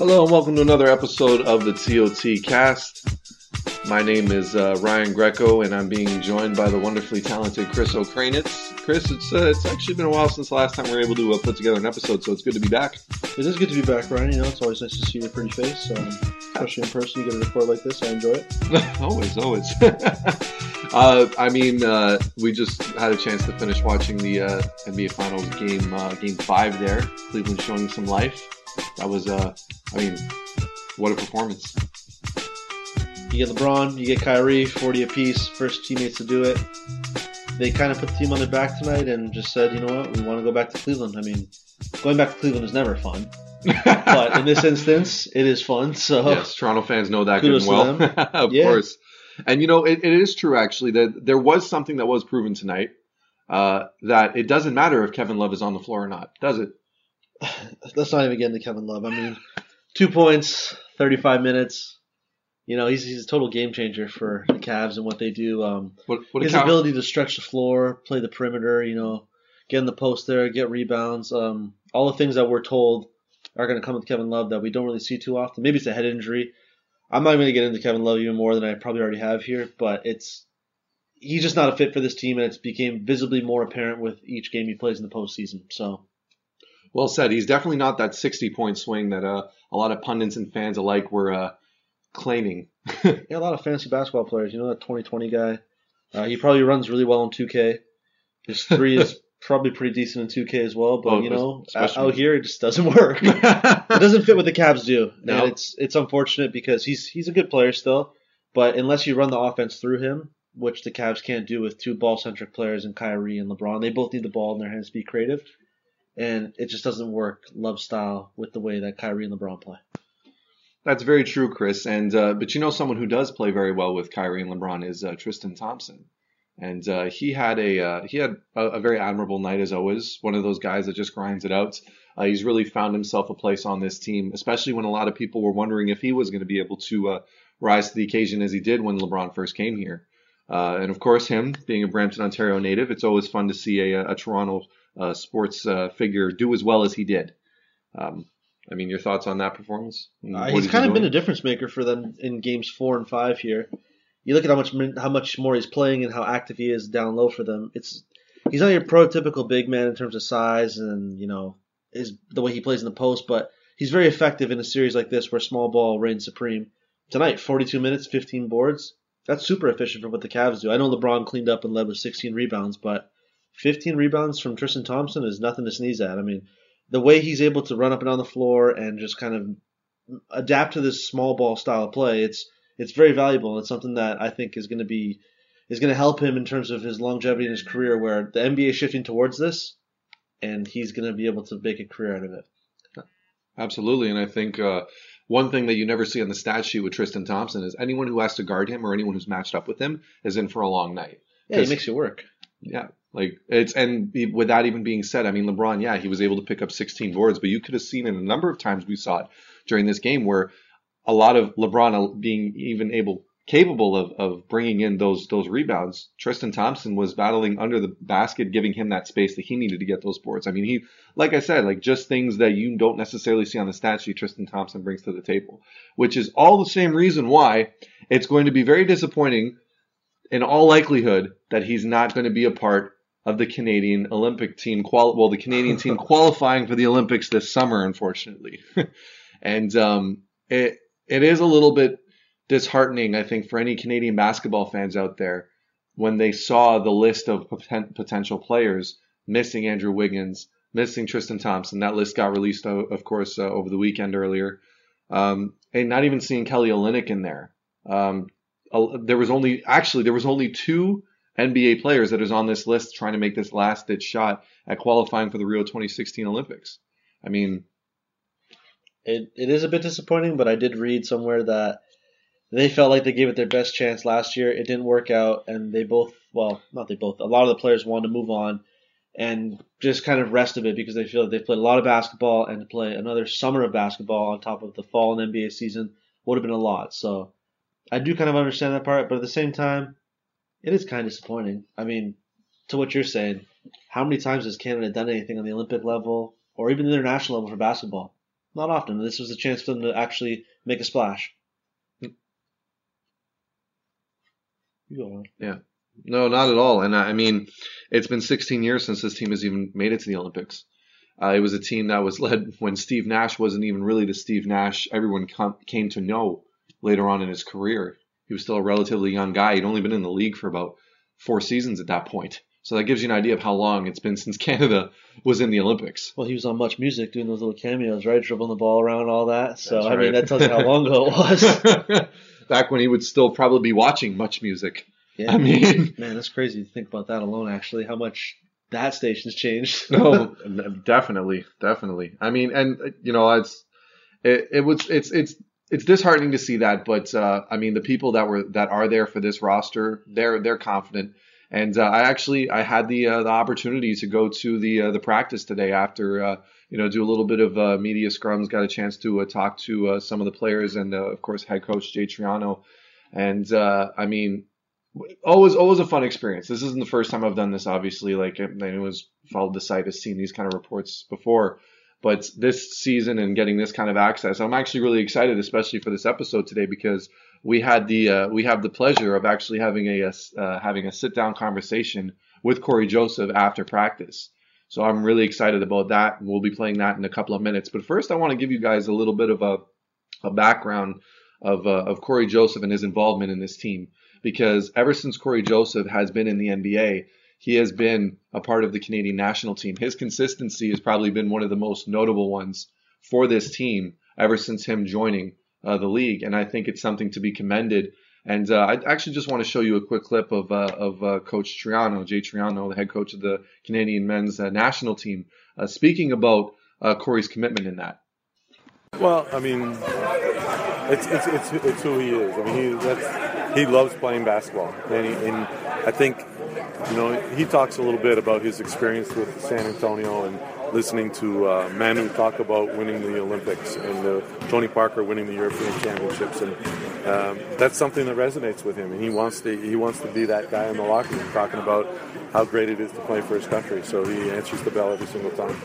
Hello and welcome to another episode of the TOT Cast. My name is uh, Ryan Greco, and I'm being joined by the wonderfully talented Chris Okrainetz. Chris, it's uh, it's actually been a while since the last time we were able to uh, put together an episode, so it's good to be back. It is good to be back, Ryan. You know, it's always nice to see your pretty face, um, especially in person. You get a report like this, I enjoy it. always, always. uh, I mean, uh, we just had a chance to finish watching the uh, NBA Finals game, uh, game five. There, Cleveland showing some life. That was, uh, I mean, what a performance! You get LeBron, you get Kyrie, 40 apiece, first teammates to do it. They kind of put the team on their back tonight and just said, you know what, we want to go back to Cleveland. I mean, going back to Cleveland is never fun. but in this instance, it is fun. So yes, Toronto fans know that good and well, of Yeah. course. And you know, it, it is true actually that there was something that was proven tonight uh, that it doesn't matter if Kevin Love is on the floor or not, does it? let's not even get into Kevin Love. I mean, two points, 35 minutes. You know, he's, he's a total game changer for the Cavs and what they do. Um, What, what his ability to stretch the floor, play the perimeter, you know, get in the post there, get rebounds, um, all the things that we're told are going to come with Kevin Love that we don't really see too often. Maybe it's a head injury. I'm not going to get into Kevin Love even more than I probably already have here, but it's he's just not a fit for this team, and it's became visibly more apparent with each game he plays in the postseason. So Well said. He's definitely not that 60 point swing that uh, a lot of pundits and fans alike were uh, claiming. yeah, a lot of fantasy basketball players. You know that 2020 guy. Uh, he probably runs really well in 2K. His three is probably pretty decent in 2K as well, but Oh, you know, especially- out here it just doesn't work. it doesn't fit what the Cavs do. No. And it's it's unfortunate because he's he's a good player still, but unless you run the offense through him, which the Cavs can't do with two ball centric players in Kyrie and LeBron, they both need the ball in their hands to be creative, and it just doesn't work Love style with the way that Kyrie and LeBron play. That's very true, Chris. And uh, but you know, someone who does play very well with Kyrie and LeBron is uh, Tristan Thompson, and uh, he had a uh, he had a, a very admirable night as always. One of those guys that just grinds it out. Uh, he's really found himself a place on this team, especially when a lot of people were wondering if he was going to be able to uh, rise to the occasion as he did when LeBron first came here. And of course, him being a Brampton, Ontario native, it's always fun to see a, a Toronto uh, sports uh, figure do as well as he did. Um, I mean, your thoughts on that performance? Uh, he's is he kind of been a difference maker for them in games four and five here. You look at how much how much more he's playing and how active he is down low for them. It's he's not your prototypical big man in terms of size and you know is the way he plays in the post, but he's very effective in a series like this where small ball reigns supreme. Tonight, 42 minutes, 15 boards. That's super efficient for what the Cavs do. I know LeBron cleaned up and led with 16 rebounds, but 15 rebounds from Tristan Thompson is nothing to sneeze at. I mean, the way he's able to run up and down the floor and just kind of adapt to this small ball style of play, it's it's very valuable. and It's something that I think is going to be is going to help him in terms of his longevity in his career. Where the NBA is shifting towards this, and he's going to be able to make a career out of it. Absolutely, and I think uh, one thing that you never see on the stat sheet with Tristan Thompson is anyone who has to guard him or anyone who's matched up with him is in for a long night. Yeah, he makes you work. Yeah, like it's and with that even being said, I mean LeBron, yeah, he was able to pick up 16 boards, but you could have seen in a number of times we saw it during this game where a lot of LeBron uh, being even able capable of, of bringing in those those rebounds. Tristan Thompson was battling under the basket, giving him that space that he needed to get those boards. I mean, he, like I said, like just things that you don't necessarily see on the stat sheet. Tristan Thompson brings to the table, which is all the same reason why it's going to be very disappointing, in all likelihood, that he's not going to be a part of the Canadian Olympic team. Qual- well, the Canadian team qualifying for the Olympics this summer, unfortunately, and um, it it is a little bit disheartening, I think, for any Canadian basketball fans out there when they saw the list of poten- potential players missing Andrew Wiggins, missing Tristan Thompson. That list got released, of course, uh, over the weekend earlier, um, and not even seeing Kelly Olynyk in there. Um, there was only actually there was only two NBA players that is on this list trying to make this last ditch shot at qualifying for the Rio 2016 Olympics. I mean, It it is a bit disappointing, but I did read somewhere that they felt like they gave it their best chance last year. It didn't work out, and they both well, not they both. A lot of the players wanted to move on and just kind of rest of it because they feel that they've played a lot of basketball and to play another summer of basketball on top of the fall and NBA season would have been a lot. So I do kind of understand that part, but at the same time, it is kind of disappointing. I mean, to what you're saying, how many times has Canada done anything on the Olympic level or even the international level for basketball? Not often. This was a chance for them to actually make a splash. You go on. Yeah. No, not at all. And I I mean, it's been 16 years since this team has even made it to the Olympics. Uh, it was a team that was led when Steve Nash wasn't even really the Steve Nash everyone com- came to know later on in his career. He was still a relatively young guy. He'd only been in the league for about four seasons at that point. So that gives you an idea of how long it's been since Canada was in the Olympics. Well, he was on Much Music doing those little cameos, right? Dribbling the ball around, all that. So, That's I mean, right. that tells you how long ago it was. Back when he would still probably be watching much music. Yeah. I mean, Man, that's crazy to think about that alone, actually, how much that station's changed. no, definitely, definitely. I mean, and uh, you know, it's it, it was it's it's it's disheartening to see that, but uh, I mean, the people that were that are there for this roster, they're they're confident. And uh, I actually I had the uh, the opportunity to go to the uh, the practice today after uh, you know do a little bit of uh, media scrums, got a chance to talk to some of the players and of course head coach Jay Triano. And I mean, always always a fun experience. This isn't the first time I've done this. Obviously, like anyone who's followed the site has seen these kind of reports before. But this season and getting this kind of access, I'm actually really excited, especially for this episode today, because we had the uh, we have the pleasure of actually having a uh, having a sit down conversation with Cory Joseph after practice. So I'm really excited about that. We'll be playing that in a couple of minutes. But first, I want to give you guys a little bit of a a background of uh, of Cory Joseph and his involvement in this team because ever since Cory Joseph has been in the NBA, he has been a part of the Canadian national team. His consistency has probably been one of the most notable ones for this team ever since him joining uh, the league, and I think it's something to be commended. And uh, I actually just want to show you a quick clip of uh, of uh, Coach Triano, Jay Triano, the head coach of the Canadian men's uh, national team, uh, speaking about Cory's commitment in that. Well, I mean, it's it's it's, it's who he is. I mean, he he loves playing basketball, and he, and I think you know he talks a little bit about his experience with San Antonio and listening to uh, Manu talk about winning the Olympics and uh, Tony Parker winning the European Championships, and um, that's something that resonates with him. And he wants to he wants to be that guy in the locker room talking about how great it is to play for his country. So he answers the bell every single time.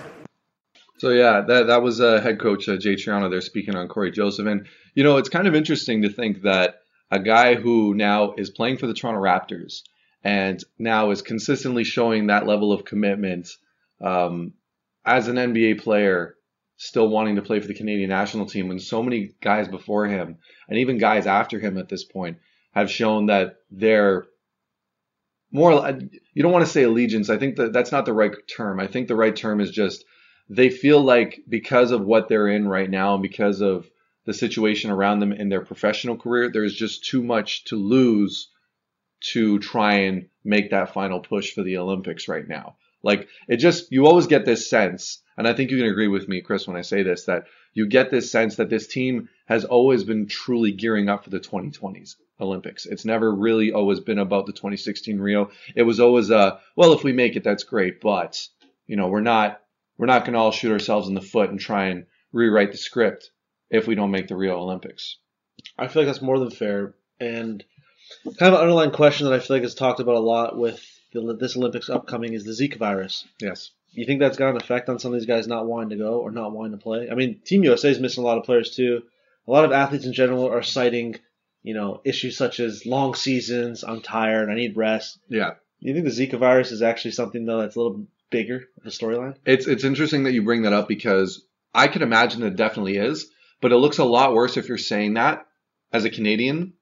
So yeah, that that was uh, head coach uh, Jay Triano there speaking on Cory Joseph, and you know it's kind of interesting to think that a guy who now is playing for the Toronto Raptors and now is consistently showing that level of commitment um, as an NBA player, still wanting to play for the Canadian national team, when so many guys before him and even guys after him at this point have shown that they're more. You don't want to say allegiance. I think that that's not the right term. I think the right term is just they feel like because of what they're in right now and because of the situation around them in their professional career, there's just too much to lose to try and make that final push for the Olympics right now. Like it just, you always get this sense, and I think you can agree with me, Chris, when I say this, that you get this sense that this team has always been truly gearing up for the 2020s Olympics. It's never really always been about the 2016 Rio. It was always, a well, if we make it, that's great, but you know, we're not, we're not going to all shoot ourselves in the foot and try and rewrite the script if we don't make the Rio Olympics. I feel like that's more than fair. And kind of an underlying question that I feel like is talked about a lot with the, this Olympics upcoming is the Zika virus. Yes. You think that's got an effect on some of these guys not wanting to go or not wanting to play? I mean, Team USA is missing a lot of players too. A lot of athletes in general are citing, you know, issues such as long seasons. I'm tired. I need rest. Yeah. You think the Zika virus is actually something though that's a little bigger of a storyline? It's it's interesting that you bring that up because I could imagine it definitely is, but it looks a lot worse if you're saying that as a Canadian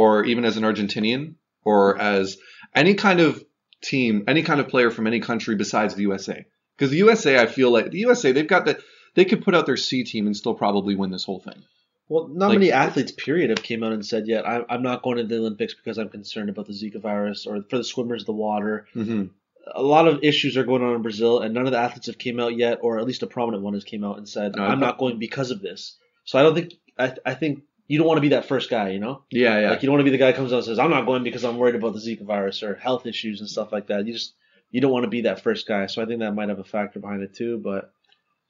or even as an Argentinian or as any kind of team, any kind of player from any country besides the USA. Because the USA, I feel like the USA, they've got the they could put out their C team and still probably win this whole thing. Well, not Like- many athletes, period, have came out and said yet. I'm, I'm not going to the Olympics because I'm concerned about the Zika virus or for the swimmers, the water. Mm-hmm. a lot of issues are going on in Brazil, and none of the athletes have came out yet, or at least a prominent one has came out and said, No, "I'm not going because of this." So I don't think I, I think you don't want to be that first guy, you know, Yeah, yeah. like you don't want to be the guy who comes out and says, "I'm not going because I'm worried about the Zika virus or health issues and stuff like that." You just you don't want to be that first guy. So I think that might have a factor behind it too, but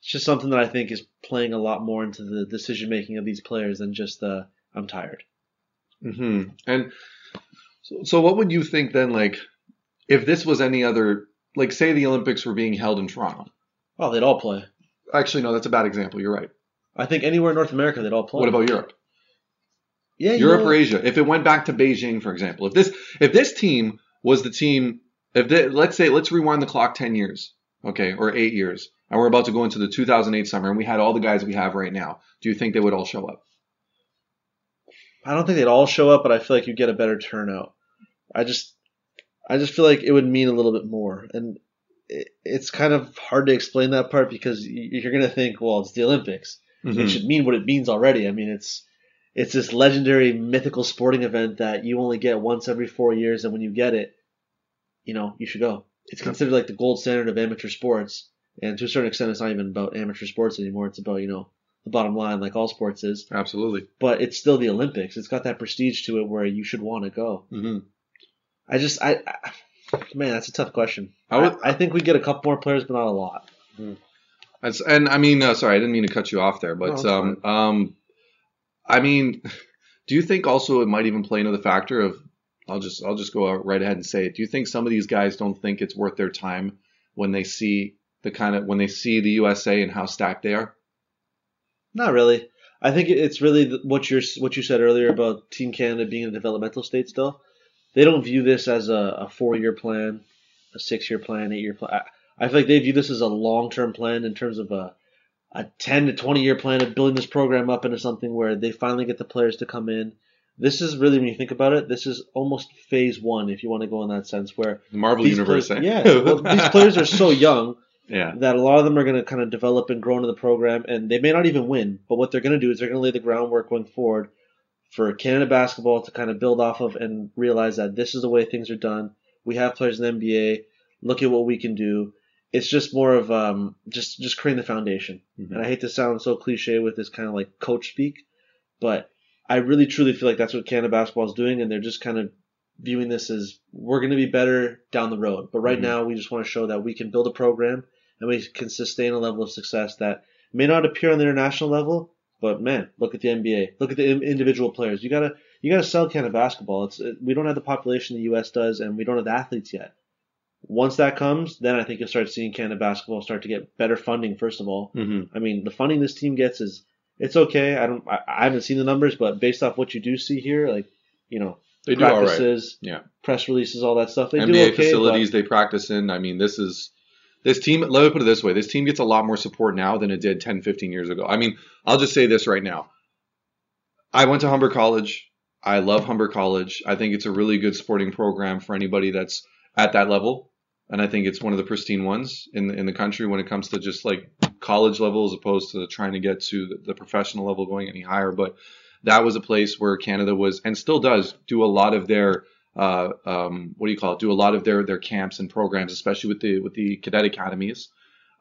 it's just something that I think is playing a lot more into the decision making of these players than just the "I'm tired." hmm And so, so, what would you think then? Like, if this was any other, like, say the Olympics were being held in Toronto. Oh, they'd all play. Actually, no, that's a bad example. You're right. I think anywhere in North America they'd all play. What about Europe? Yeah, Europe know or? Asia? If it went back to Beijing, for example, if this if this team was the team, if they, let's say let's rewind the clock ten years, okay, or eight years, and we're about to go into the 2008 summer, and we had all the guys we have right now, do you think they would all show up? I don't think they'd all show up, but I feel like you'd get a better turnout. I just, I just feel like it would mean a little bit more, and it, it's kind of hard to explain that part because you're gonna think, well, it's the Olympics. Mhm. It should mean what it means already. I mean, it's it's this legendary mythical sporting event that you only get once every four years, and when you get it, you know you should go. It's considered like the gold standard of amateur sports, and to a certain extent, it's not even about amateur sports anymore. It's about you know the bottom line, like all sports is. Absolutely. But it's still the Olympics. It's got that prestige to it where you should want to go. Mm-hmm. I just, I, I man, that's a tough question. I I, would- I think we get a couple more players, but not a lot. That's, and I mean, uh, sorry, I didn't mean to cut you off there, but it's um, um, I mean, do you think also it might even play into the factor of? I'll just I'll just go right ahead and say it. Do you think some of these guys don't think it's worth their time when they see the kind of when they see the USA and how stacked they are? Not really. I think it's really what you're what you said earlier about Team Canada being a developmental state still. They don't view this as a, a four year plan, a six year plan, eight year plan. I, I feel like they view this as a long term plan in terms of a a ten to twenty year plan of building this program up into something where they finally get the players to come in. This is really when you think about it, this is almost phase one if you want to go in that sense where The Marvel universe, players, eh? yeah, well, these players are so young yeah, that a lot of them are going to kind of develop and grow into the program, and they may not even win. But what they're going to do is they're going to lay the groundwork going forward for Canada basketball to kind of build off of and realize that this is the way things are done. We have players in the NBA. Look at what we can do. It's just more of um, just just creating the foundation. Mhm. And I hate to sound so cliche with this kind of like coach speak, but I really truly feel like that's what Canada basketball is doing, and they're just kind of viewing this as we're going to be better down the road. But right Mhm. now, we just want to show that we can build a program and we can sustain a level of success that may not appear on the international level. But man, look at the NBA. Look at the individual players. You gotta you gotta sell Canada basketball. It's it, we don't have the population the U.S. does, and we don't have the athletes yet. Once that comes, then I think you'll start seeing Canada basketball start to get better funding. First of all, hmm I mean, the funding this team gets is it's okay. I don't I, I haven't seen the numbers, but based off what you do see here, like you know, they do all right. Yeah. press releases, all that stuff, they NBA do okay. facilities they practice in. I mean, this is this team. Let me put it this way: this team gets a lot more support now than it did 10, 15 years ago. I mean, I'll just say this right now. I went to Humber College. I love Humber College. I think it's a really good sporting program for anybody that's at that level, and I think it's one of the pristine ones in the, in the country when it comes to just like college level as opposed to trying to get to the, the professional level going any higher. But that was a place where Canada was and still does do a lot of their uh, um, what do you call it? Do a lot of their their camps and programs, especially with the with the cadet academies.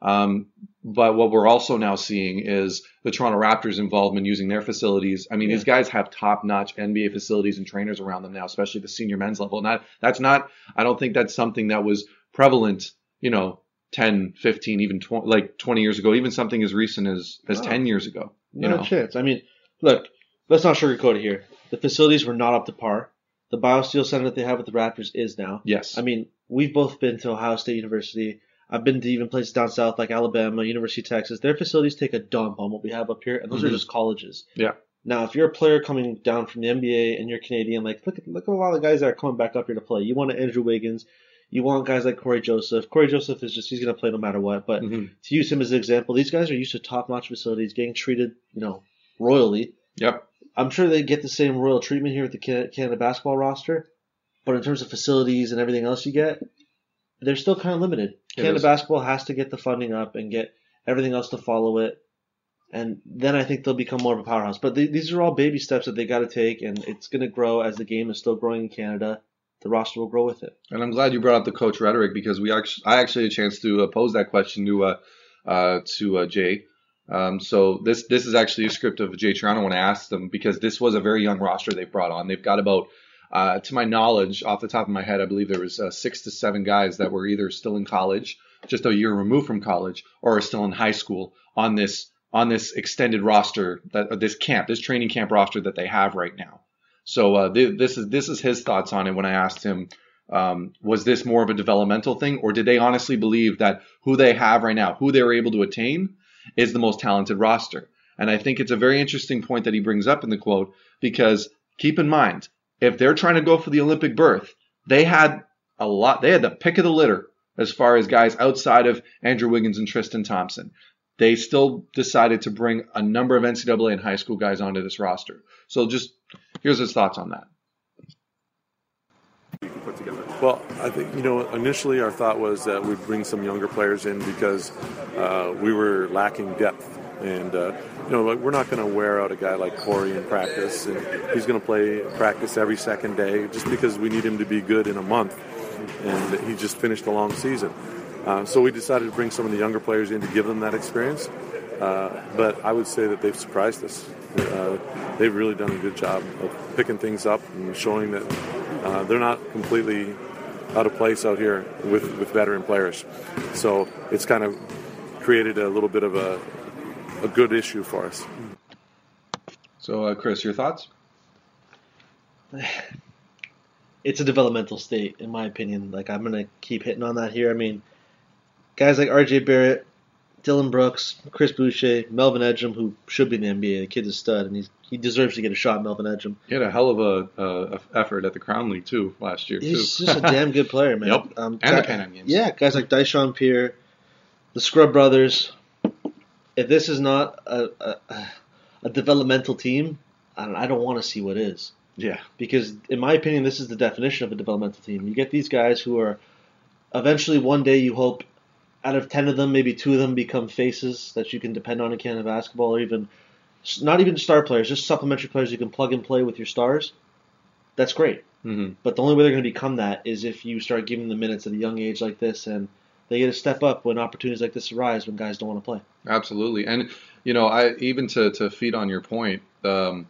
Um, but what we're also now seeing is the Toronto Raptors' involvement using their facilities. I mean, Yeah. these guys have top-notch NBA facilities and trainers around them now, especially the senior men's level. And that that's not. I don't think that's something that was prevalent. You know, 10, 15, even 20, like 20 years ago, even something as recent as as Wow. 10 years ago. You no know, chance. I mean, look, let's not sugarcoat it here. The facilities were not up to par. The BioSteel Center that they have with the Raptors is now. yes, I mean, we've both been to Ohio State University. I've been to even places down south like Alabama, University of Texas. Their facilities take a dump on what we have up here, and those are Mhm. just colleges. Yeah. Now, if you're a player coming down from the NBA and you're Canadian, like look at look at a lot of the guys that are coming back up here to play. You want an Andrew Wiggins, you want guys like Cory Joseph. Cory Joseph is just he's going to play no matter what. But Mhm. to use him as an example, these guys are used to top-notch facilities, getting treated, you know, royally. yep, I'm sure they get the same royal treatment here with the Canada basketball roster, but in terms of facilities and everything else you get, they're still kind of limited. It Canada is. basketball has to get the funding up and get everything else to follow it, and then I think they'll become more of a powerhouse. But th- these are all baby steps that they got to take, and it's going to grow as the game is still growing in Canada. The roster will grow with it. And I'm glad you brought up the coach rhetoric because we actually, I actually had a chance to uh, pose that question to uh, uh, to uh, Jay. Um, so this this is actually a script of Jay Triano when I asked them because this was a very young roster they brought on. They've got about, uh, to my knowledge, off the top of my head, I believe there was uh, six to seven guys that were either still in college, just a year removed from college, or are still in high school on this on this extended roster that this camp, this training camp roster that they have right now. So uh, th- this is this is his thoughts on it when I asked him, um, was this more of a developmental thing, or did they honestly believe that who they have right now, who they were able to attain, is the most talented roster? And I think it's a very interesting point that he brings up in the quote because keep in mind, if they're trying to go for the Olympic berth, they had a lot, they had the pick of the litter as far as guys outside of Andrew Wiggins and Tristan Thompson. They still decided to bring a number of NCAA and high school guys onto this roster. So just here's his thoughts on that. Well, I think you know initially our thought was that we'd bring some younger players in because uh, we were lacking depth, and uh, you know like we're not going to wear out a guy like Cory in practice, and he's going to play practice every second day just because we need him to be good in a month, and he just finished a long season. Uh, so we decided to bring some of the younger players in to give them that experience. Uh, but I would say that they've surprised us. Uh, they've really done a good job of picking things up and showing that uh, they're not completely out of place out here with, with veteran players. So it's kind of created a little bit of a, a good issue for us. So, uh, Chris, your thoughts? It's a developmental state, in my opinion. Like I'm gonna keep hitting on that here. I mean, guys like R.J. Barrett, Dillon Brooks, Chris Boucher, Melvin Ejim, who should be in the NBA. The kid's a stud, and he's he deserves to get a shot. Melvin Ejim. He had a hell of a uh, effort at the Crown League too last year. He's too. just a damn good player, man. Yep. Um, and the Pan Am Games. Yeah, guys like Dyshawn Pierre, the Scrubb Brothers. If this is not a a, a developmental team, I don't, I don't want to see what is. Yeah. Because in my opinion, this is the definition of a developmental team. You get these guys who are eventually one day you hope out of 10 of them, maybe two of them become faces that you can depend on in Canada basketball, or even not even star players, just supplementary players you can plug and play with your stars. That's great. hmm But the only way they're going to become that is if you start giving them minutes at a young age like this, and they get to step up when opportunities like this arise when guys don't want to play. Absolutely, and you know, I even to to feed on your point, um,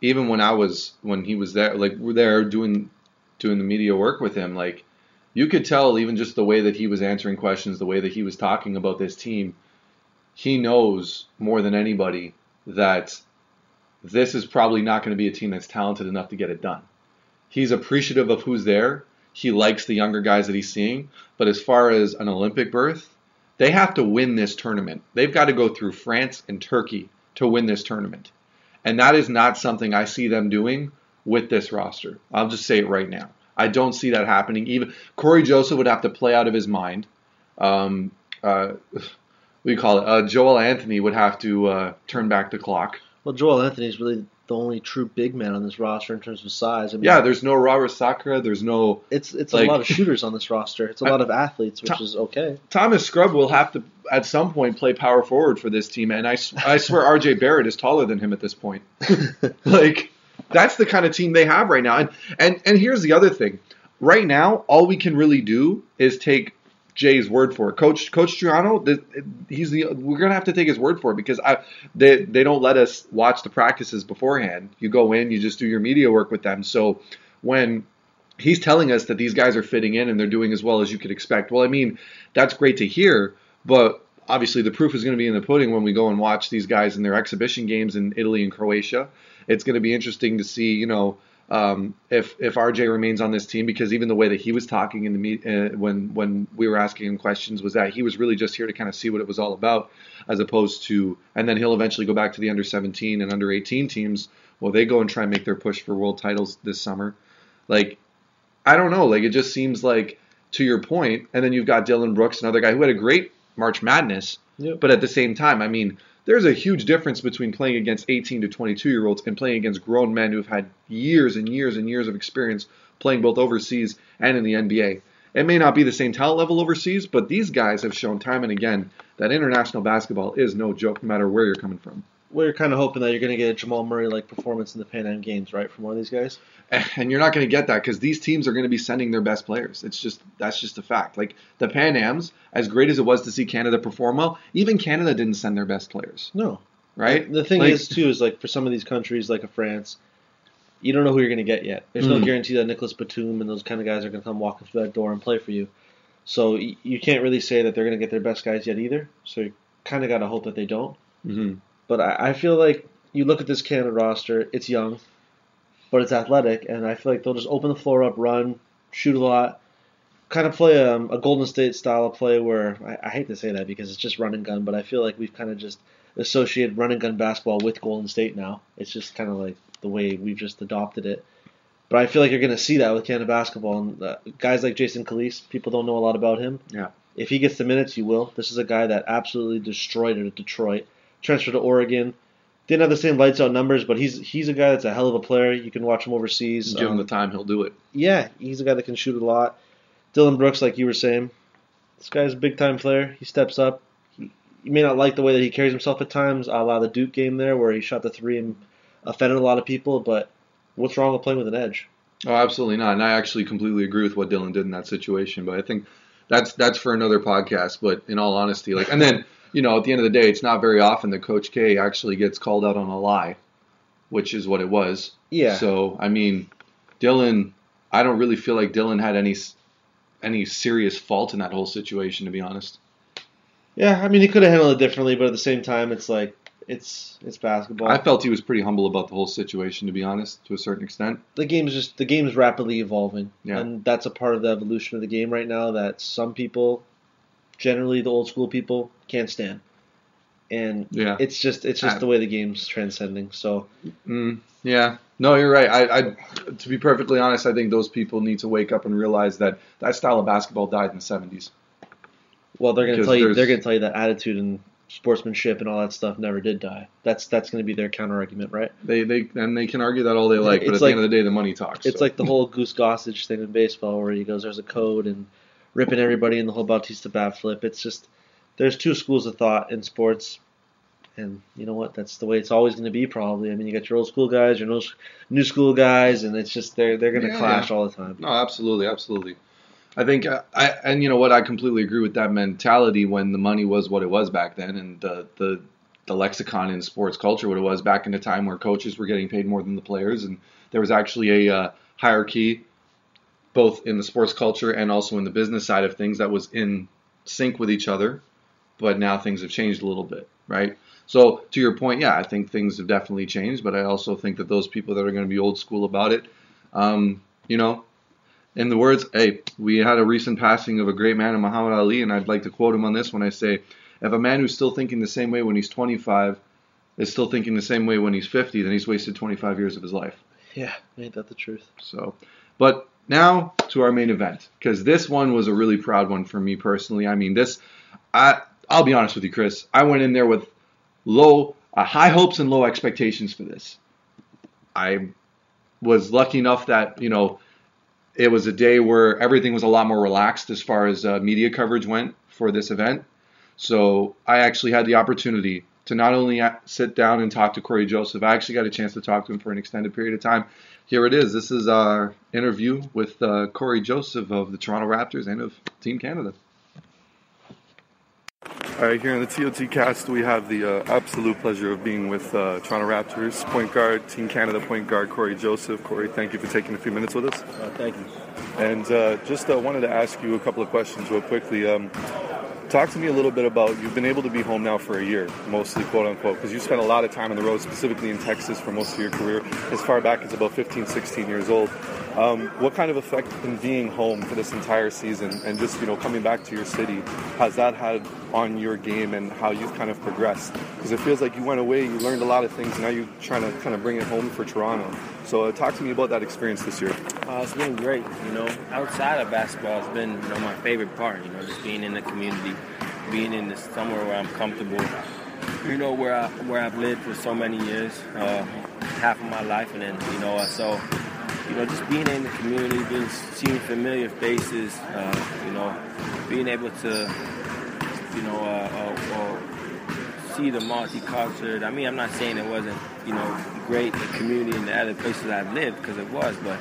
even when I was when he was there, like we're there doing doing the media work with him, like you could tell even just the way that he was answering questions, the way that he was talking about this team, he knows more than anybody that this is probably not going to be a team that's talented enough to get it done. He's appreciative of who's there. He likes the younger guys that he's seeing, but as far as an Olympic berth, they have to win this tournament. They've got to go through France and Turkey to win this tournament. And that is not something I see them doing with this roster. I'll just say it right now. I don't see that happening. Even Cory Joseph would have to play out of his mind. Um, uh, what do you call it? Uh, Joel Anthony would have to uh, turn back the clock. Well, Joel Anthony is really the only true big man on this roster in terms of size. I mean, Yeah, there's no Robert Sacre. There's no it's it's like- a lot of shooters on this roster. It's a I- lot of athletes, which is okay. Thomas Scrubb will have to at some point play power forward for this team, and I, I swear RJ Barrett is taller than him at this point. like that's the kind of team they have right now. And and and here's the other thing. Right now, all we can really do is take Jay's word for it. Coach Coach Triano, he's the we're gonna have to take his word for it because I they they don't let us watch the practices beforehand. You go in, you just do your media work with them. So when he's telling us that these guys are fitting in and they're doing as well as you could expect. Well, I mean, that's great to hear, but obviously the proof is going to be in the pudding when we go and watch these guys in their exhibition games in Italy and Croatia. It's going to be interesting to see, you know, um, if if RJ remains on this team because even the way that he was talking in the meet uh, when when we were asking him questions was that he was really just here to kind of see what it was all about, as opposed to and then he'll eventually go back to the under 17 and under 18 teams. Well, they go and try and make their push for world titles this summer. Like I don't know. Like it just seems like to your point, and then you've got Dillon Brooks, another guy who had a great March Madness, Yep. but at the same time, I mean, there's a huge difference between playing against 18 to 22 year olds and playing against grown men who've had years and years and years of experience playing both overseas and in the NBA. It may not be the same talent level overseas, but these guys have shown time and again that international basketball is no joke, no matter where you're coming from. We're kind of hoping that you're going to get a Jamal Murray like performance in the Pan Am Games, right, from one of these guys. and you're not going to get that because these teams are going to be sending their best players. It's just that's just a fact. Like the Pan Am's, as great as it was to see Canada perform well, even Canada didn't send their best players, No, right? The thing Like- is, too, is like for some of these countries, like a France, you don't know who you're going to get yet. There's no Mm. guarantee that Nicolas Batum and those kind of guys are going to come walking through that door and play for you. So y- you can't really say that they're going to get their best guys yet either. So you kind of got to hope that they don't. hmm But I, I feel like you look at this Canada roster, it's young, but it's athletic, and I feel like they'll just open the floor up, run, shoot a lot, kind of play um, a Golden State style of play where I, I hate to say that because it's just run and gun, but I feel like we've kind of just associated run and gun basketball with Golden State now. It's just kind of like the way we've just adopted it. But I feel like you're going to see that with Canada basketball. And uh, guys like Jason Calliste, people don't know a lot about him. Yeah. If he gets the minutes, you will. This is a guy that absolutely destroyed it at Detroit. Transferred to Oregon. Didn't have the same lights out numbers, but he's he's a guy that's a hell of a player. You can watch him overseas. Give him Um, the time, he'll do it. yeah, he's a guy that can shoot a lot. Dillon Brooks, like you were saying, this guy's a big time player. He steps up. He, you may not like the way that he carries himself at times, a la the Duke game there, where he shot the three and offended a lot of people. But what's wrong with playing with an edge? Oh, absolutely not. And I actually completely agree with what Dillon did in that situation. But I think that's that's for another podcast. But in all honesty, like, and then you know, at the end of the day, it's not very often that Coach K actually gets called out on a lie, which is what it was. Yeah. So I mean, Dillon, I don't really feel like Dillon had any any serious fault in that whole situation, to be honest. Yeah, I mean he could have handled it differently, but at the same time, it's like it's it's basketball. I felt he was pretty humble about the whole situation, to be honest, to a certain extent. the game's just the game's rapidly evolving, Yeah. and that's a part of the evolution of the game right now that some people, generally the old school people, can't stand. And Yeah. it's just it's just Uh, the way the game's transcending. So Mm, yeah. No, you're right. I, I, to be perfectly honest, I think those people need to wake up and realize that that style of basketball died in the 70s. Well, they're going to Because tell you there's- they're going to tell you that attitude and sportsmanship and all that stuff never did die. That's that's going to be their counter argument, right? They, they, and they can argue that all they like, but It's at the end of the day, the money talks. It's so. like the whole Goose Gossage thing in baseball, where he goes, "There's a code," and ripping everybody in the whole Bautista bat flip. It's just there's two schools of thought in sports, and you know what? That's the way it's always going to be. Probably. I mean, you got your old school guys, your new school guys, and it's just they're they're going to Yeah, clash all the time. No, absolutely, absolutely. I think uh, I and you know what I completely agree with that mentality when the money was what it was back then and the the the lexicon in sports culture what it was back in a time where coaches were getting paid more than the players and there was actually a uh, hierarchy both in the sports culture and also in the business side of things that was in sync with each other but now things have changed a little bit right so to your point yeah I think things have definitely changed but I also think that those people that are going to be old school about it um, you know in the words, hey, we had a recent passing of a great man in Muhammad Ali, and I'd like to quote him on this when I say, if a man who's still thinking the same way when he's 25 is still thinking the same way when he's 50, then he's wasted 25 years of his life. Yeah, ain't that the truth? So, but now to our main event, because this one was a really proud one for me personally. I mean, this, I, I'll be honest with you, Chris. I went in there with low, uh, high hopes and low expectations for this. I was lucky enough that you know it was a day where everything was a lot more relaxed as far as uh, media coverage went for this event. So I actually had the opportunity to not only sit down and talk to Cory Joseph, I actually got a chance to talk to him for an extended period of time. Here it is. This is our interview with uh, Cory Joseph of the Toronto Raptors and of Team Canada. All right, here in the TOT cast, we have the uh, absolute pleasure of being with uh, Toronto Raptors point guard, Team Canada point guard Cory Joseph. Cory, thank you for taking a few minutes with us. Uh, thank you. And uh, just uh, wanted to ask you a couple of questions real quickly. Um, talk to me a little bit about you've been able to be home now for a year, mostly quote unquote, because you spent a lot of time on the road, specifically in Texas for most of your career, as far back as about 15, 16 years old. Um, what kind of effect in being home for this entire season and just you know coming back to your city has that had on your game and how you've kind of progressed? Because it feels like you went away, you learned a lot of things, now you're trying to kind of bring it home for Toronto. So uh, talk to me about that experience this year. Uh, it's been great, you know. Outside of basketball, it's been you know my favorite part. You know, just being in the community, being in this somewhere where I'm comfortable. You know, where I where I've lived for so many years, uh, half of my life, and then you know, so you know, just being in the community, being seeing familiar faces, uh, you know, being able to, you know, uh, uh, uh, see the multicultural. I mean, I'm not saying it wasn't, you know, great the community in the other places I've lived because it was, but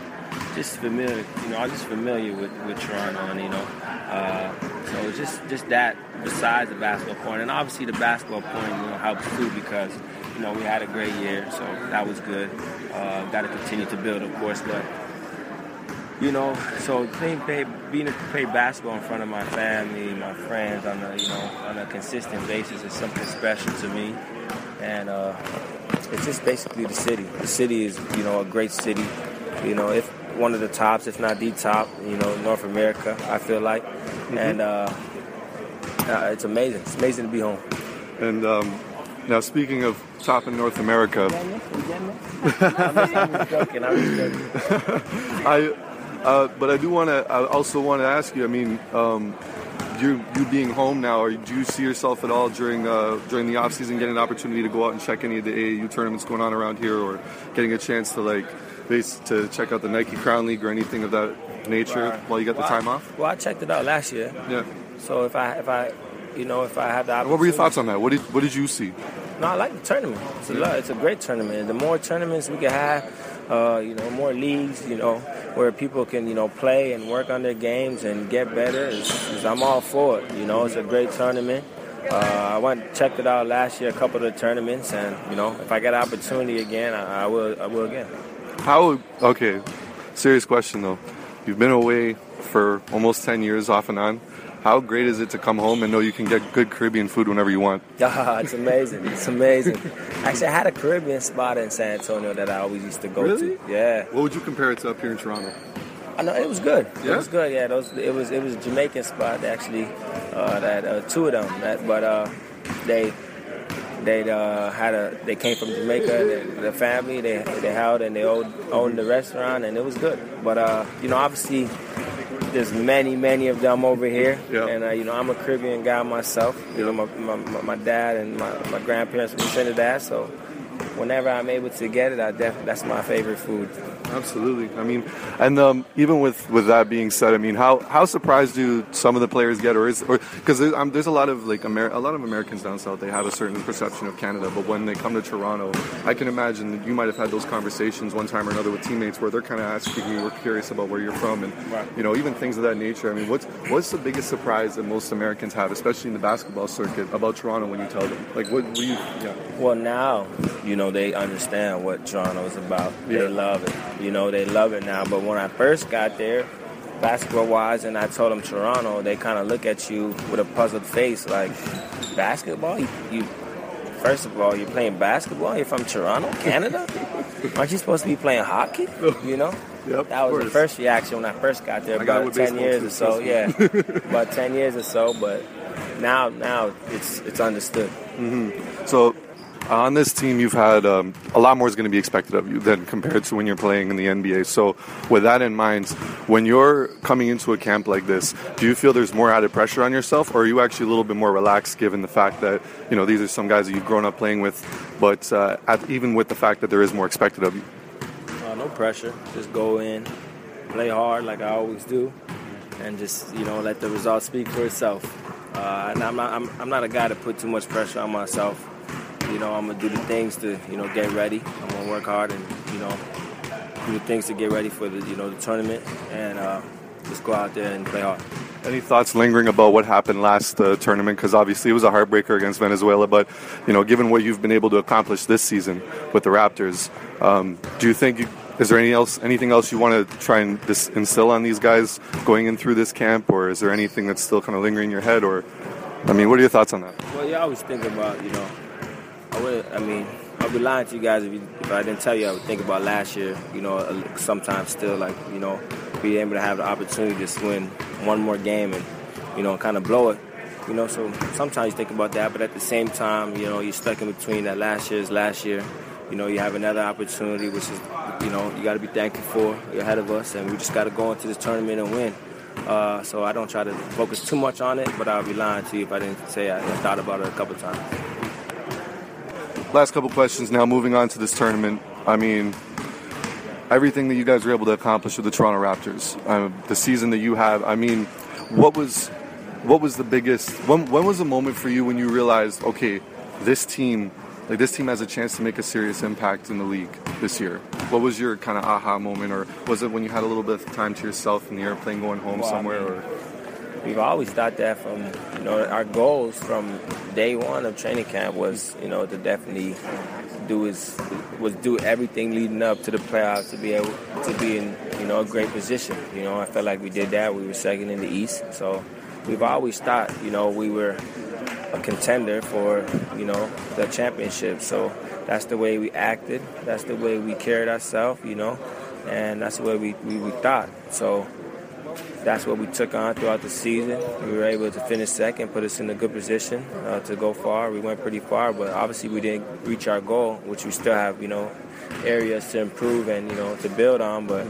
just familiar. You know, I'm just familiar with, with Toronto, and you know, uh, so just just that besides the basketball point, and obviously the basketball point, you know, helps too because you know we had a great year, so that was good. Uh, Got to continue to build, of course, but you know, so playing, play, being able to play basketball in front of my family, my friends on a you know on a consistent basis is something special to me, and uh, it's just basically the city. The city is you know a great city, you know if one of the tops, if not the top, you know North America. I feel like, and uh, uh, it's amazing. It's amazing to be home. And um, Now, speaking of top in North America, I'm joking. I'm joking. I, uh, but I do want to. I also want to ask you. I mean, um, you you being home now, or do you see yourself at all during uh, during the off season getting an opportunity to go out and check any of the AAU tournaments going on around here, or getting a chance to like base to check out the Nike Crown League or anything of that nature Right. while you got the Well, time I- off? Well, I checked it out last year. Yeah. So if I if I you know if I have the opportunity, What were your thoughts on that? What did what did you see? No, I like the tournament. It's a lot. It's a great tournament. The more tournaments we can have, uh, you know, more leagues, you know, where people can, you know, play and work on their games and get better. Is, is I'm all for it. You know, it's a great tournament. Uh, I went checked it out last year, a couple of the tournaments, and you know, if I get an opportunity again, I, I will. I will again. How? Okay, serious question though. You've been away for almost ten years, off and on. How great is it to come home and know you can get good Caribbean food whenever you want? Ah, it's amazing. It's amazing. Actually, I had a Caribbean spot in San Antonio that I always used to go Really? to. Yeah. What would you compare it to up here in Toronto? I know it was good. Yeah? It was good. Yeah, those it was it was a Jamaican spot actually. Uh, that uh, two of them. That but uh, they they uh, had a they came from Jamaica. The, the family they they held and they owned, owned the restaurant and it was good. But uh, you know obviously there's many many of them over here. Yeah. And uh, you know I'm a Caribbean guy myself. You know my my, my, my dad and my, my grandparents from Trinidad. So whenever I'm able to get it, I def- that's my favorite food. Absolutely. I mean, and um, even with, with that being said, I mean, how, how surprised do some of the players get, or is or because there's, um, there's a lot of like Amer- a lot of Americans down south. They have a certain perception of Canada, but when they come to Toronto, I can imagine that you might have had those conversations one time or another with teammates where they're kind of asking you, "We're curious about where you're from," and Right. you know, even things of that nature. I mean, what's what's the biggest surprise that most Americans have, especially in the basketball circuit, about Toronto when you tell them? Like, what, what do you? Yeah. Well, now, you know, they understand what Toronto is about. Yeah. They love it. You know, they love it now. But when I first got there, basketball wise, and I told them Toronto, they kind of look at you with a puzzled face like, basketball? You, you, first of all, you're playing basketball? You're from Toronto, Canada? Aren't you supposed to be playing hockey? You know? Yep, That was the first reaction when I first got there, I about with ten years or so. Yeah, about ten years or so. But now, now it's it's understood. So, on this team, you've had um, a lot more is going to be expected of you than compared to when you're playing in the NBA. So, with that in mind, when you're coming into a camp like this, do you feel there's more added pressure on yourself, or are you actually a little bit more relaxed given the fact that you know these are some guys that you've grown up playing with, but uh, at, even with the fact that there is more expected of you? Uh, no pressure. Just go in, play hard like I always do, and just you know let the results speak for itself. Uh, and I'm not I'm, I'm not a guy to put too much pressure on myself. You know I'm gonna do the things to you know get ready. I'm gonna work hard and you know do the things to get ready for the you know the tournament and uh, just go out there and play hard. Any thoughts lingering about what happened last uh, tournament? Because obviously it was a heartbreaker against Venezuela, but you know, given what you've been able to accomplish this season with the Raptors, um, do you think? You, is there any else, anything else you want to try and dis- instill on these guys going in through this camp, or is there anything that's still kind of lingering in your head? Or, I mean, what are your thoughts on that? Well, you always think about, you know, I would, I mean, I'd be lying to you guys if, you, if I didn't tell you I would think about last year, you know, sometimes still, like, you know, being able to have the opportunity to win one more game and, you know, kind of blow it. You know, so sometimes you think about that, but at the same time, you know, you're stuck in between that last year's last year. You know, you have another opportunity, which is, you know, you got to be thankful for. Ahead of us, and we just got to go into this tournament and win. Uh, so I don't try to focus too much on it, but I'll be lying to you if I didn't say I thought about it a couple times. Last couple questions now. Moving on to this tournament. I mean, everything that you guys were able to accomplish with the Toronto Raptors, uh, the season that you have. I mean, what was what was the biggest? When, when was the moment for you when you realized, okay, this team, like this team has a chance to make a serious impact in the league this year? What was your kind of aha moment, or was it when you had a little bit of time to yourself in the airplane going home Well, I somewhere? mean- or We've always thought that from, you know, our goals from day one of training camp was, you know, to definitely do is was do everything leading up to the playoffs to be able to be in, you know, a great position. You know, I felt like we did that. We were second in the East, so we've always thought, you know, we were a contender for, you know, the championship. So that's the way we acted. That's the way we carried ourselves, you know, and that's the way we, we, we thought. So that's what we took on throughout the season. We were able to finish second, put us in a good position uh, to go far. We went pretty far, but obviously we didn't reach our goal, which we still have, you know, areas to improve and you know to build on. But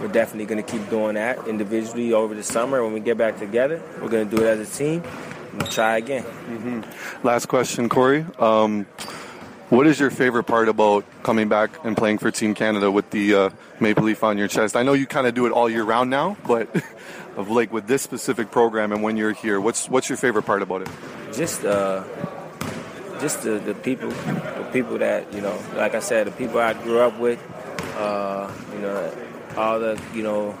we're definitely going to keep doing that individually over the summer. When we get back together, we're going to do it as a team and try again. Mm-hmm. Last question, Cory. Um, what is your favorite part about coming back and playing for Team Canada with the uh, maple leaf on your chest? I know you kind of do it all year round now, but of like with this specific program and when you're here, what's what's your favorite part about it? Just uh, just the, the people, the people that you know, like I said, the people I grew up with. Uh, you know, all the you know,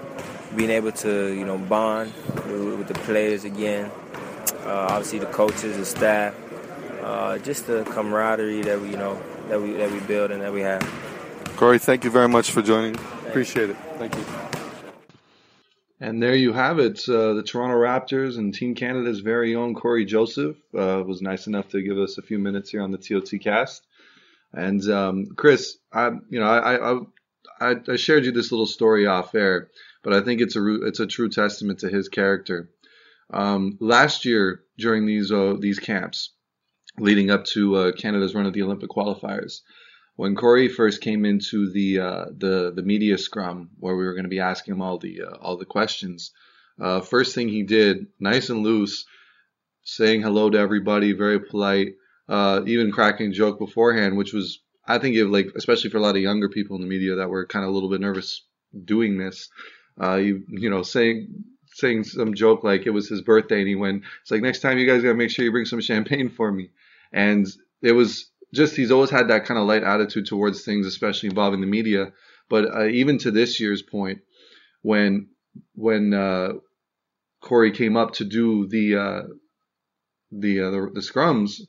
being able to you know bond with, with the players again. Uh, obviously, the coaches, the staff, uh, just the camaraderie that we you know that we that we build and that we have. Cory, thank you very much for joining. Appreciate it. Thank you. And there you have it. Uh, the Toronto Raptors and Team Canada's very own Cory Joseph uh, was nice enough to give us a few minutes here on the TOT cast. And um, Chris, I, you know, I, I, I shared you this little story off air, but I think it's a it's a true testament to his character. Um, last year during these uh, these camps, leading up to uh, Canada's run of the Olympic qualifiers, when Cory first came into the uh, the the media scrum where we were going to be asking him all the uh, all the questions, uh, first thing he did, nice and loose, saying hello to everybody, very polite, uh, even cracking a joke beforehand, which was I think it like especially for a lot of younger people in the media that were kind of a little bit nervous doing this, uh, you you know saying saying some joke like it was his birthday and he went it's like next time you guys gotta make sure you bring some champagne for me and it was just he's always had that kind of light attitude towards things, especially involving the media. But uh, even to this year's point, when when uh, Cory came up to do the uh, the, uh, the, the scrums,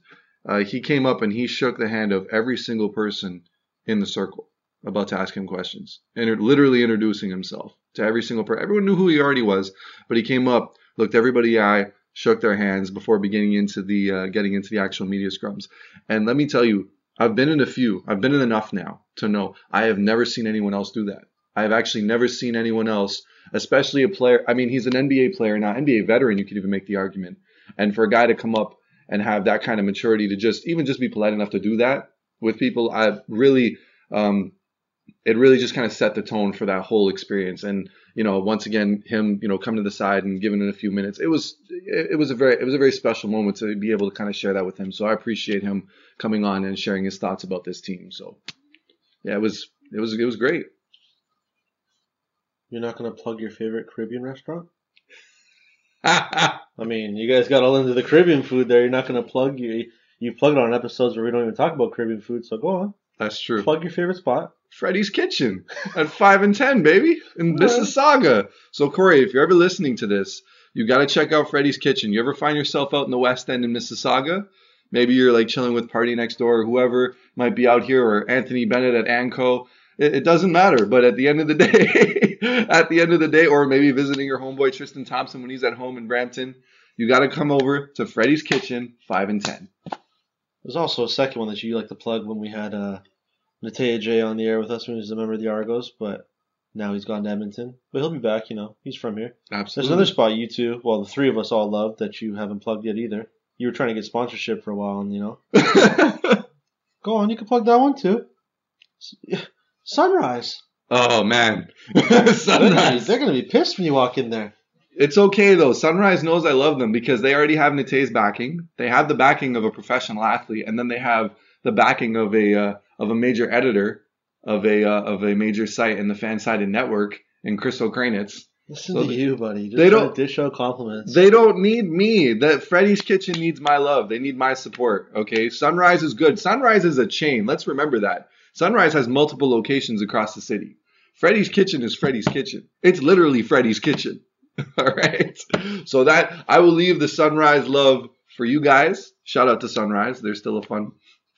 uh, he came up and he shook the hand of every single person in the circle about to ask him questions, and literally introducing himself to every single person. Everyone knew who he already was, but he came up, looked everybody eye, shook their hands before beginning into the uh, getting into the actual media scrums. And let me tell you, I've been in a few. I've been in enough now to know I have never seen anyone else do that. I have actually never seen anyone else, especially a player. I mean, he's an NBA player now, NBA veteran. You could even make the argument. And for a guy to come up and have that kind of maturity to just even just be polite enough to do that with people, I really, um, it really just kind of set the tone for that whole experience. And you know, once again, him, you know, coming to the side and giving it a few minutes. It was, it, was a very, it was a very special moment to be able to kind of share that with him. So I appreciate him coming on and sharing his thoughts about this team. So yeah, it was, it was, it was great. You're not going to plug your favorite Caribbean restaurant? I mean, you guys got all into the Caribbean food there. You're not going to plug you. You plugged on episodes where we don't even talk about Caribbean food. So go on. That's true. Plug your favorite spot. Freddy's Kitchen at five and ten, baby, in Mississauga. So Cory, if you're ever listening to this, you got to check out Freddy's Kitchen. You ever find yourself out in the West End in Mississauga? Maybe you're like chilling with Party Next Door or whoever might be out here, or Anthony Bennett at Anco. It, it doesn't matter. But at the end of the day, at the end of the day, or maybe visiting your homeboy Tristan Thompson when he's at home in Brampton, you got to come over to Freddy's Kitchen, five and ten. There's also a second one that you like to plug when we had uh, Natey Adjei on the air with us when he was a member of the Argos, but now he's gone to Edmonton. But he'll be back, you know. He's from here. Absolutely. There's another spot you two, well, the three of us all love that you haven't plugged yet either. You were trying to get sponsorship for a while, and you know. Go on, you can plug that one too. Sunrise. Oh man, Sunrise. They're gonna be pissed when you walk in there. It's okay though. Sunrise knows I love them because they already have Natey's backing. They have the backing of a professional athlete, and then they have the backing of a uh, of a major editor of a uh, of a major site in the FanSided network in Chris Okrainetz. Listen so to you, buddy. Just they don't dish out compliments. They don't need me. That Freddy's Kitchen needs my love. They need my support. Okay, Sunrise is good. Sunrise is a chain. Let's remember that. Sunrise has multiple locations across the city. Freddy's Kitchen is Freddy's Kitchen. It's literally Freddy's Kitchen. All right. So that I will leave the Sunrise love for you guys. Shout out to Sunrise. They're still a fun,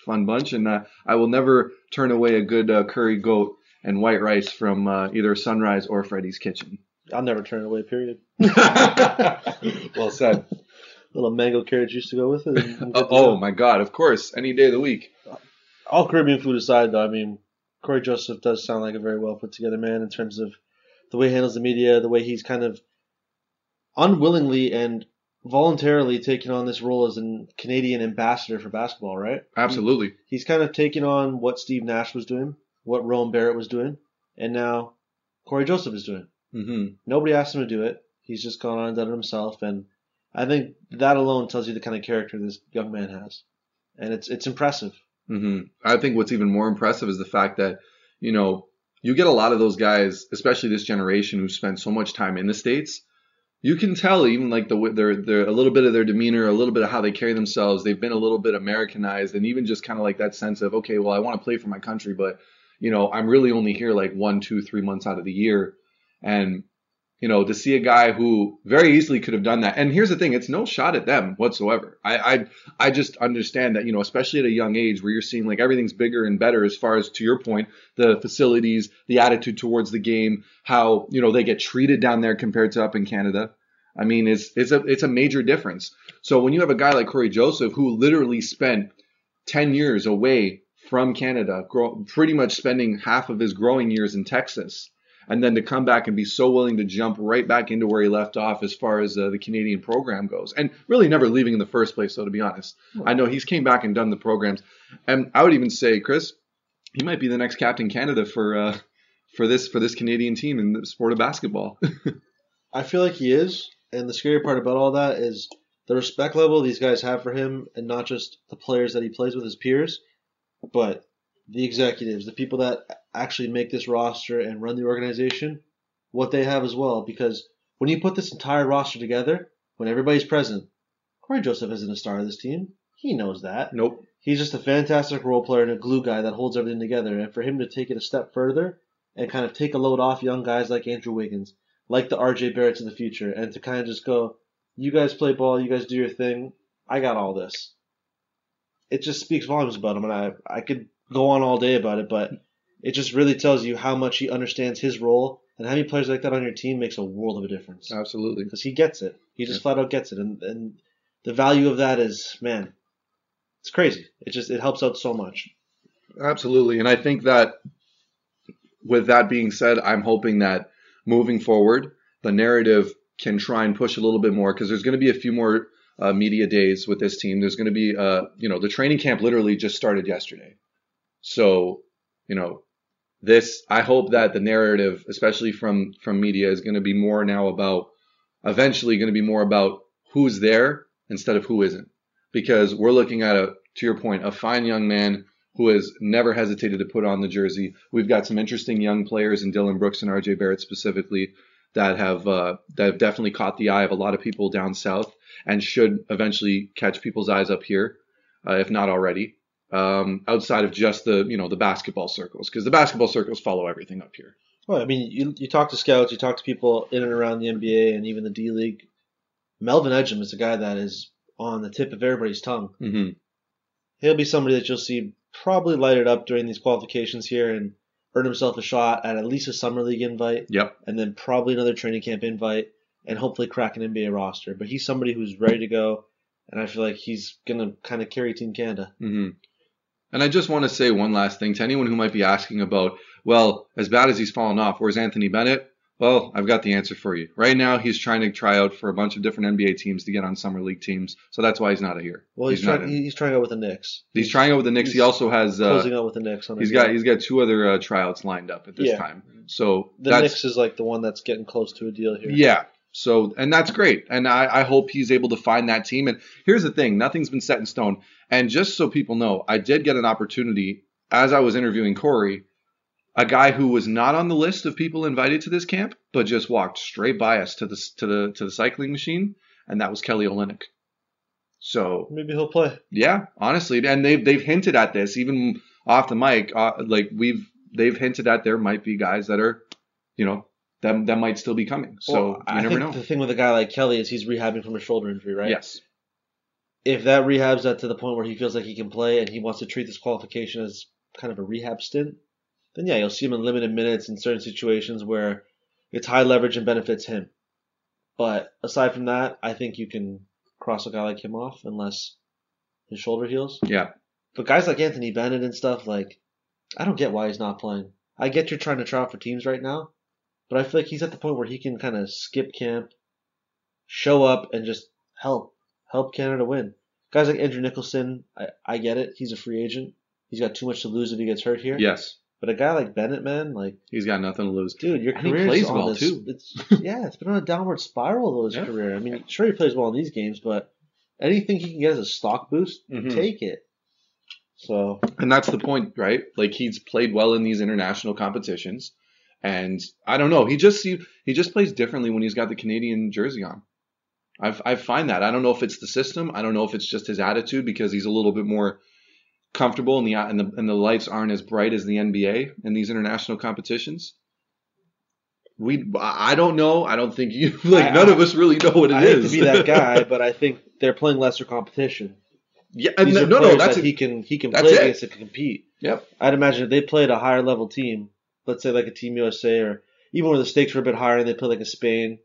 fun bunch, and uh, I will never turn away a good uh, curry goat and white rice from uh, either Sunrise or Freddy's Kitchen. I'll never turn away. Period. well said. A little mango carrot juice to go with it. oh, oh my God! Of course, any day of the week. All Caribbean food aside, though, I mean, Cory Joseph does sound like a very well put together man in terms of the way he handles the media, the way he's kind of unwillingly and voluntarily taken on this role as a Canadian ambassador for basketball, right? Absolutely. He's kind of taken on what Steve Nash was doing, what Rowan Barrett was doing, and now Cory Joseph is doing. hmm Nobody asked him to do it. He's just gone on and done it himself, and I think that alone tells you the kind of character this young man has, and it's it's impressive. hmm I think what's even more impressive is the fact that, you know, you get a lot of those guys, especially this generation who spend so much time in the States. You can tell even like the their their a little bit of their demeanor, a little bit of how they carry themselves. They've been a little bit Americanized, and even just kind of like that sense of okay, well, I want to play for my country, but you know, I'm really only here like one, two, three months out of the year, and you know, to see a guy who very easily could have done that. And here's the thing, it's no shot at them whatsoever. I, I, I just understand that, you know, especially at a young age where you're seeing like everything's bigger and better as far as to your point, the facilities, the attitude towards the game, how, you know, they get treated down there compared to up in Canada. I mean, it's, it's a, it's a major difference. So when you have a guy like Cory Joseph who literally spent 10 years away from Canada, grow, pretty much spending half of his growing years in Texas, and then to come back and be so willing to jump right back into where he left off as far as uh, the Canadian program goes, and really never leaving in the first place. So to be honest, I know he's came back and done the programs, and I would even say, Chris, he might be the next captain Canada for uh, for this for this Canadian team in the sport of basketball. I feel like he is, and the scary part about all that is the respect level these guys have for him, and not just the players that he plays with, his peers, but the executives, the people that actually make this roster and run the organization, what they have as well. Because when you put this entire roster together, when everybody's present, Cory Joseph isn't a star of this team. He knows that. nope. He's just a fantastic role player and a glue guy that holds everything together. And for him to take it a step further and kind of take a load off young guys like Andrew Wiggins, like the RJ Barretts in the future, and to kind of just go, you guys play ball, you guys do your thing, I got all this. It just speaks volumes about him, and I I could go on all day about it, but it just really tells you how much he understands his role, and having players like that on your team makes a world of a difference Absolutely. because he gets it. He just flat out gets it, and and the value of that is man, it's crazy. It just it helps out so much. Absolutely. And I think that with that being said, I'm hoping that moving forward, the narrative can try and push a little bit more because there's going to be a few more uh, media days with this team. There's going to be, uh, you know, the training camp literally just started yesterday. So, you know, this, I hope that the narrative, especially from, from media, is going to be more now about, eventually going to be more about who's there instead of who isn't. Because we're looking at a, to your point, a fine young man who has never hesitated to put on the jersey. We've got some interesting young players in Dillon Brooks and RJ Barrett specifically that have uh, that have definitely caught the eye of a lot of people down south and should eventually catch people's eyes up here, uh, if not already. Um, outside of just the you know the basketball circles, because the basketball circles follow everything up here. Well, I mean, you you talk to scouts, you talk to people in and around the NBA and even the D League. Melvin Ejim is a guy that is on the tip of everybody's tongue. hmm He'll be somebody that you'll see probably light it up during these qualifications here and earn himself a shot at at least a summer league invite, Yep. and then probably another training camp invite, and hopefully crack an NBA roster. But he's somebody who's ready to go, and I feel like he's gonna kind of carry Team Canada. hmm And I just want to say one last thing to anyone who might be asking about, well, as bad as he's fallen off, where's Anthony Bennett? Well, I've got the answer for you. Right now, he's trying to try out for a bunch of different NBA teams to get on summer league teams, so that's why he's not here. Well, he's, not trying. He's trying out with the Knicks. He's trying out with the Knicks. He also has uh, closing out with the Knicks. On he's got he's got two other uh, tryouts lined up at this Yeah. time. So the Knicks is like the one that's getting close to a deal here. yeah. So and that's great, and I, I hope he's able to find that team. And here's the thing: nothing's been set in stone. And just so people know, I did get an opportunity as I was interviewing Cory, a guy who was not on the list of people invited to this camp, but just walked straight by us to the to the to the cycling machine, and that was Kelly Olynyk. So Maybe he'll play. yeah, honestly, and they've they've hinted at this even off the mic. Uh, like we've they've hinted at there might be guys that are, you know, that that might still be coming. So Well, you I never think know. the thing with a guy like Kelly is he's rehabbing from a shoulder injury, right? Yes. If that rehabs that to the point where he feels like he can play and he wants to treat this qualification as kind of a rehab stint, then yeah, you'll see him in limited minutes in certain situations where it's high leverage and benefits him. But aside from that, I think you can cross a guy like him off unless his shoulder heals. Yeah. But guys like Anthony Bennett and stuff, like, I don't get why he's not playing. I get you're trying to try out for teams right now, but I feel like he's at the point where he can kind of skip camp, show up and just help help Canada win. Guys like Andrew Nicholson, I, I get it. He's a free agent. He's got too much to lose if he gets hurt here. Yes, But a guy like Bennett, man, like he's got nothing to lose. dude, your career plays on well, this, too. It's yeah, it's been on a downward spiral though his Yeah. career. I mean, sure he plays well in these games, but anything he can get as a stock boost, Mhm. take it. So And that's the point, right? Like he's played well in these international competitions, and I don't know. He just he, he just plays differently when he's got the Canadian jersey on. I've I find that I don't know if it's the system. I don't know if it's just his attitude because he's a little bit more comfortable and the and the and the lights aren't as bright as the NBA in these international competitions. We I I don't know. I don't think you like I- none of us really know what it I is. hate to be that guy, but I think they're playing lesser competition. yeah, and These no, no, that's that a, he can he can play it. against and compete. yep. I'd imagine if they played a higher level team, let's say like a Team USA or even where the stakes were a bit higher and they played like a Spain,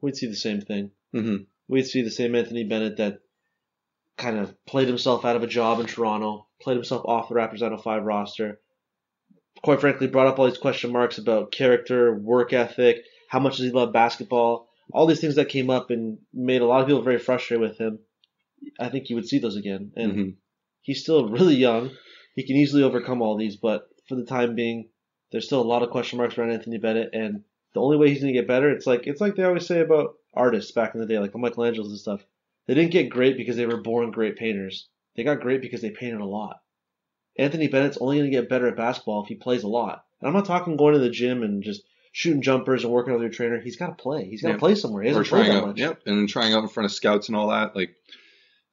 we'd see the same thing. hmm We'd see the same Anthony Bennett that kind of played himself out of a job in Toronto, played himself off the Raptors out of five roster. Quite frankly, brought up all these question marks about character, work ethic, how much does he love basketball, all these things that came up and made a lot of people very frustrated with him. I think you would see those again. And Mhm. he's still really young. He can easily overcome all these, but for the time being, there's still a lot of question marks around Anthony Bennett, and the only way he's gonna get better, it's like it's like they always say about artists back in the day, like the Michelangelos and stuff. They didn't get great because they were born great painters. They got great because they painted a lot. Anthony Bennett's only gonna get better at basketball if he plays a lot. And I'm not talking going to the gym and just shooting jumpers and working with your trainer. He's got to play. He's got to Yeah. play somewhere. He hasn't played trying that out, much. yep, and then trying out in front of scouts and all that. Like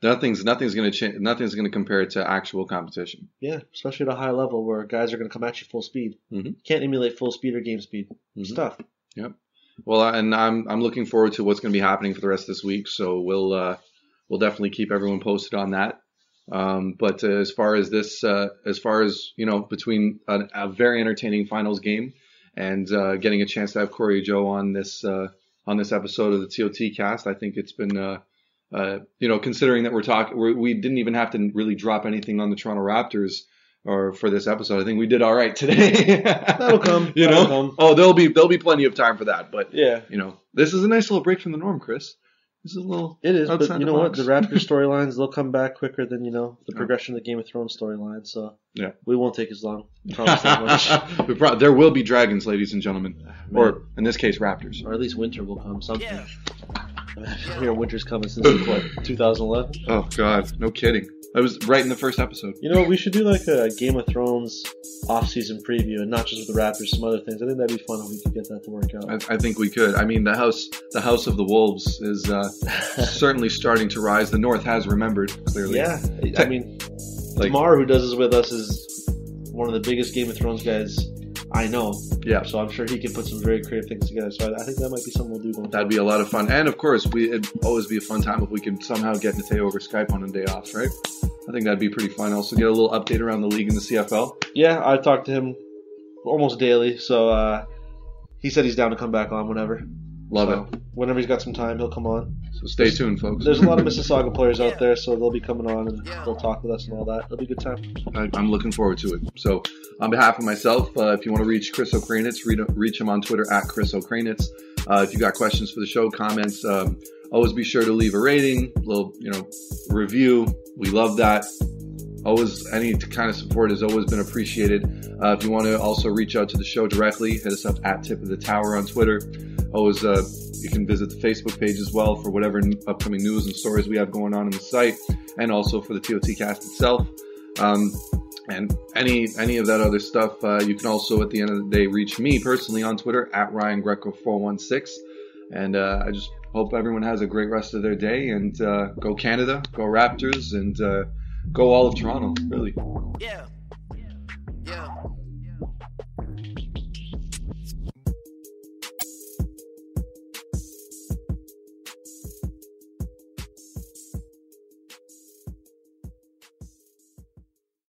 nothing's nothing's gonna change. Nothing's gonna compare to actual competition. Yeah, especially at a high level where guys are going to come at you full speed. Mhm. Can't emulate full speed or game speed. Mhm. Stuff. Yep. Well, and I'm I'm looking forward to what's gonna be happening for the rest of this week. So we'll uh, we'll definitely keep everyone posted on that. Um, but uh, as far as this, uh, as far as you know, between a, a very entertaining finals game and uh, getting a chance to have Cory Joe on this uh, on this episode of the TOT cast, I think it's been uh, you know considering that we're talking, we didn't even have to really drop anything on the Toronto Raptors or for this episode. I think we did all right today. That'll come. You That'll know, come. oh, there'll be there'll be plenty of time for that, but Yeah, you know, this is a nice little break from the norm, Chris. This is a little. it is. But you know what? The Raptors storylines they'll come back quicker than you know the Yeah. progression of the Game of Thrones storyline. So Yeah. we won't take as long. Promise that much. We pro- there will be dragons, ladies and gentlemen, Man. or in this case, raptors. or at least winter will come. Something. Here, winter's coming since what 2011. Oh God, no kidding. I was right in the first episode. You know, what? we should do like a Game of Thrones off-season preview, and not just with the Raptors, some other things. I think that'd be fun if we could get that to work out. I, I think we could. I mean, the house, the house of the wolves, is uh, certainly starting to rise. The North has remembered clearly. Yeah, I mean, Like- Tamar, who does this with us, is one of the biggest Game of Thrones guys I know. Yeah. So I'm sure he can put some very creative things together. So I, I think that might be something we'll do going That'd be a lot of fun, and of course, we it'd always be a fun time if we could somehow get Nate over Skype on a day off, right? I think that'd be pretty fun. Also, get a little update around the league and the CFL. Yeah, I talk to him almost daily, so uh, he said he's down to come back on whenever. Love So Whenever he's got some time, he'll come on. So stay tuned, folks. There's a lot of Mississauga players out there, so they'll be coming on and they'll talk with us and all that. It'll be a good time. I, I'm looking forward to it. So, on behalf of myself, uh, if you want to reach Chris Okrainetz, read, reach him on Twitter at Chris Okrainetz. Uh, if you got questions for the show, comments, um, always be sure to leave a rating, a little, you know, review. We love that. Always, any kind of support has always been appreciated. Uh, if you want to also reach out to the show directly, hit us up at Tip of the Tower on Twitter. Always, uh, you can visit the Facebook page as well for whatever upcoming news and stories we have going on in the site, and also for the TOT cast itself. Um, and any any of that other stuff, uh, you can also at the end of the day reach me personally on Twitter at Ryan Greco four one six. And uh, I just hope everyone has a great rest of their day and uh, go Canada, go Raptors, and uh, go all of Toronto. Really. Yeah.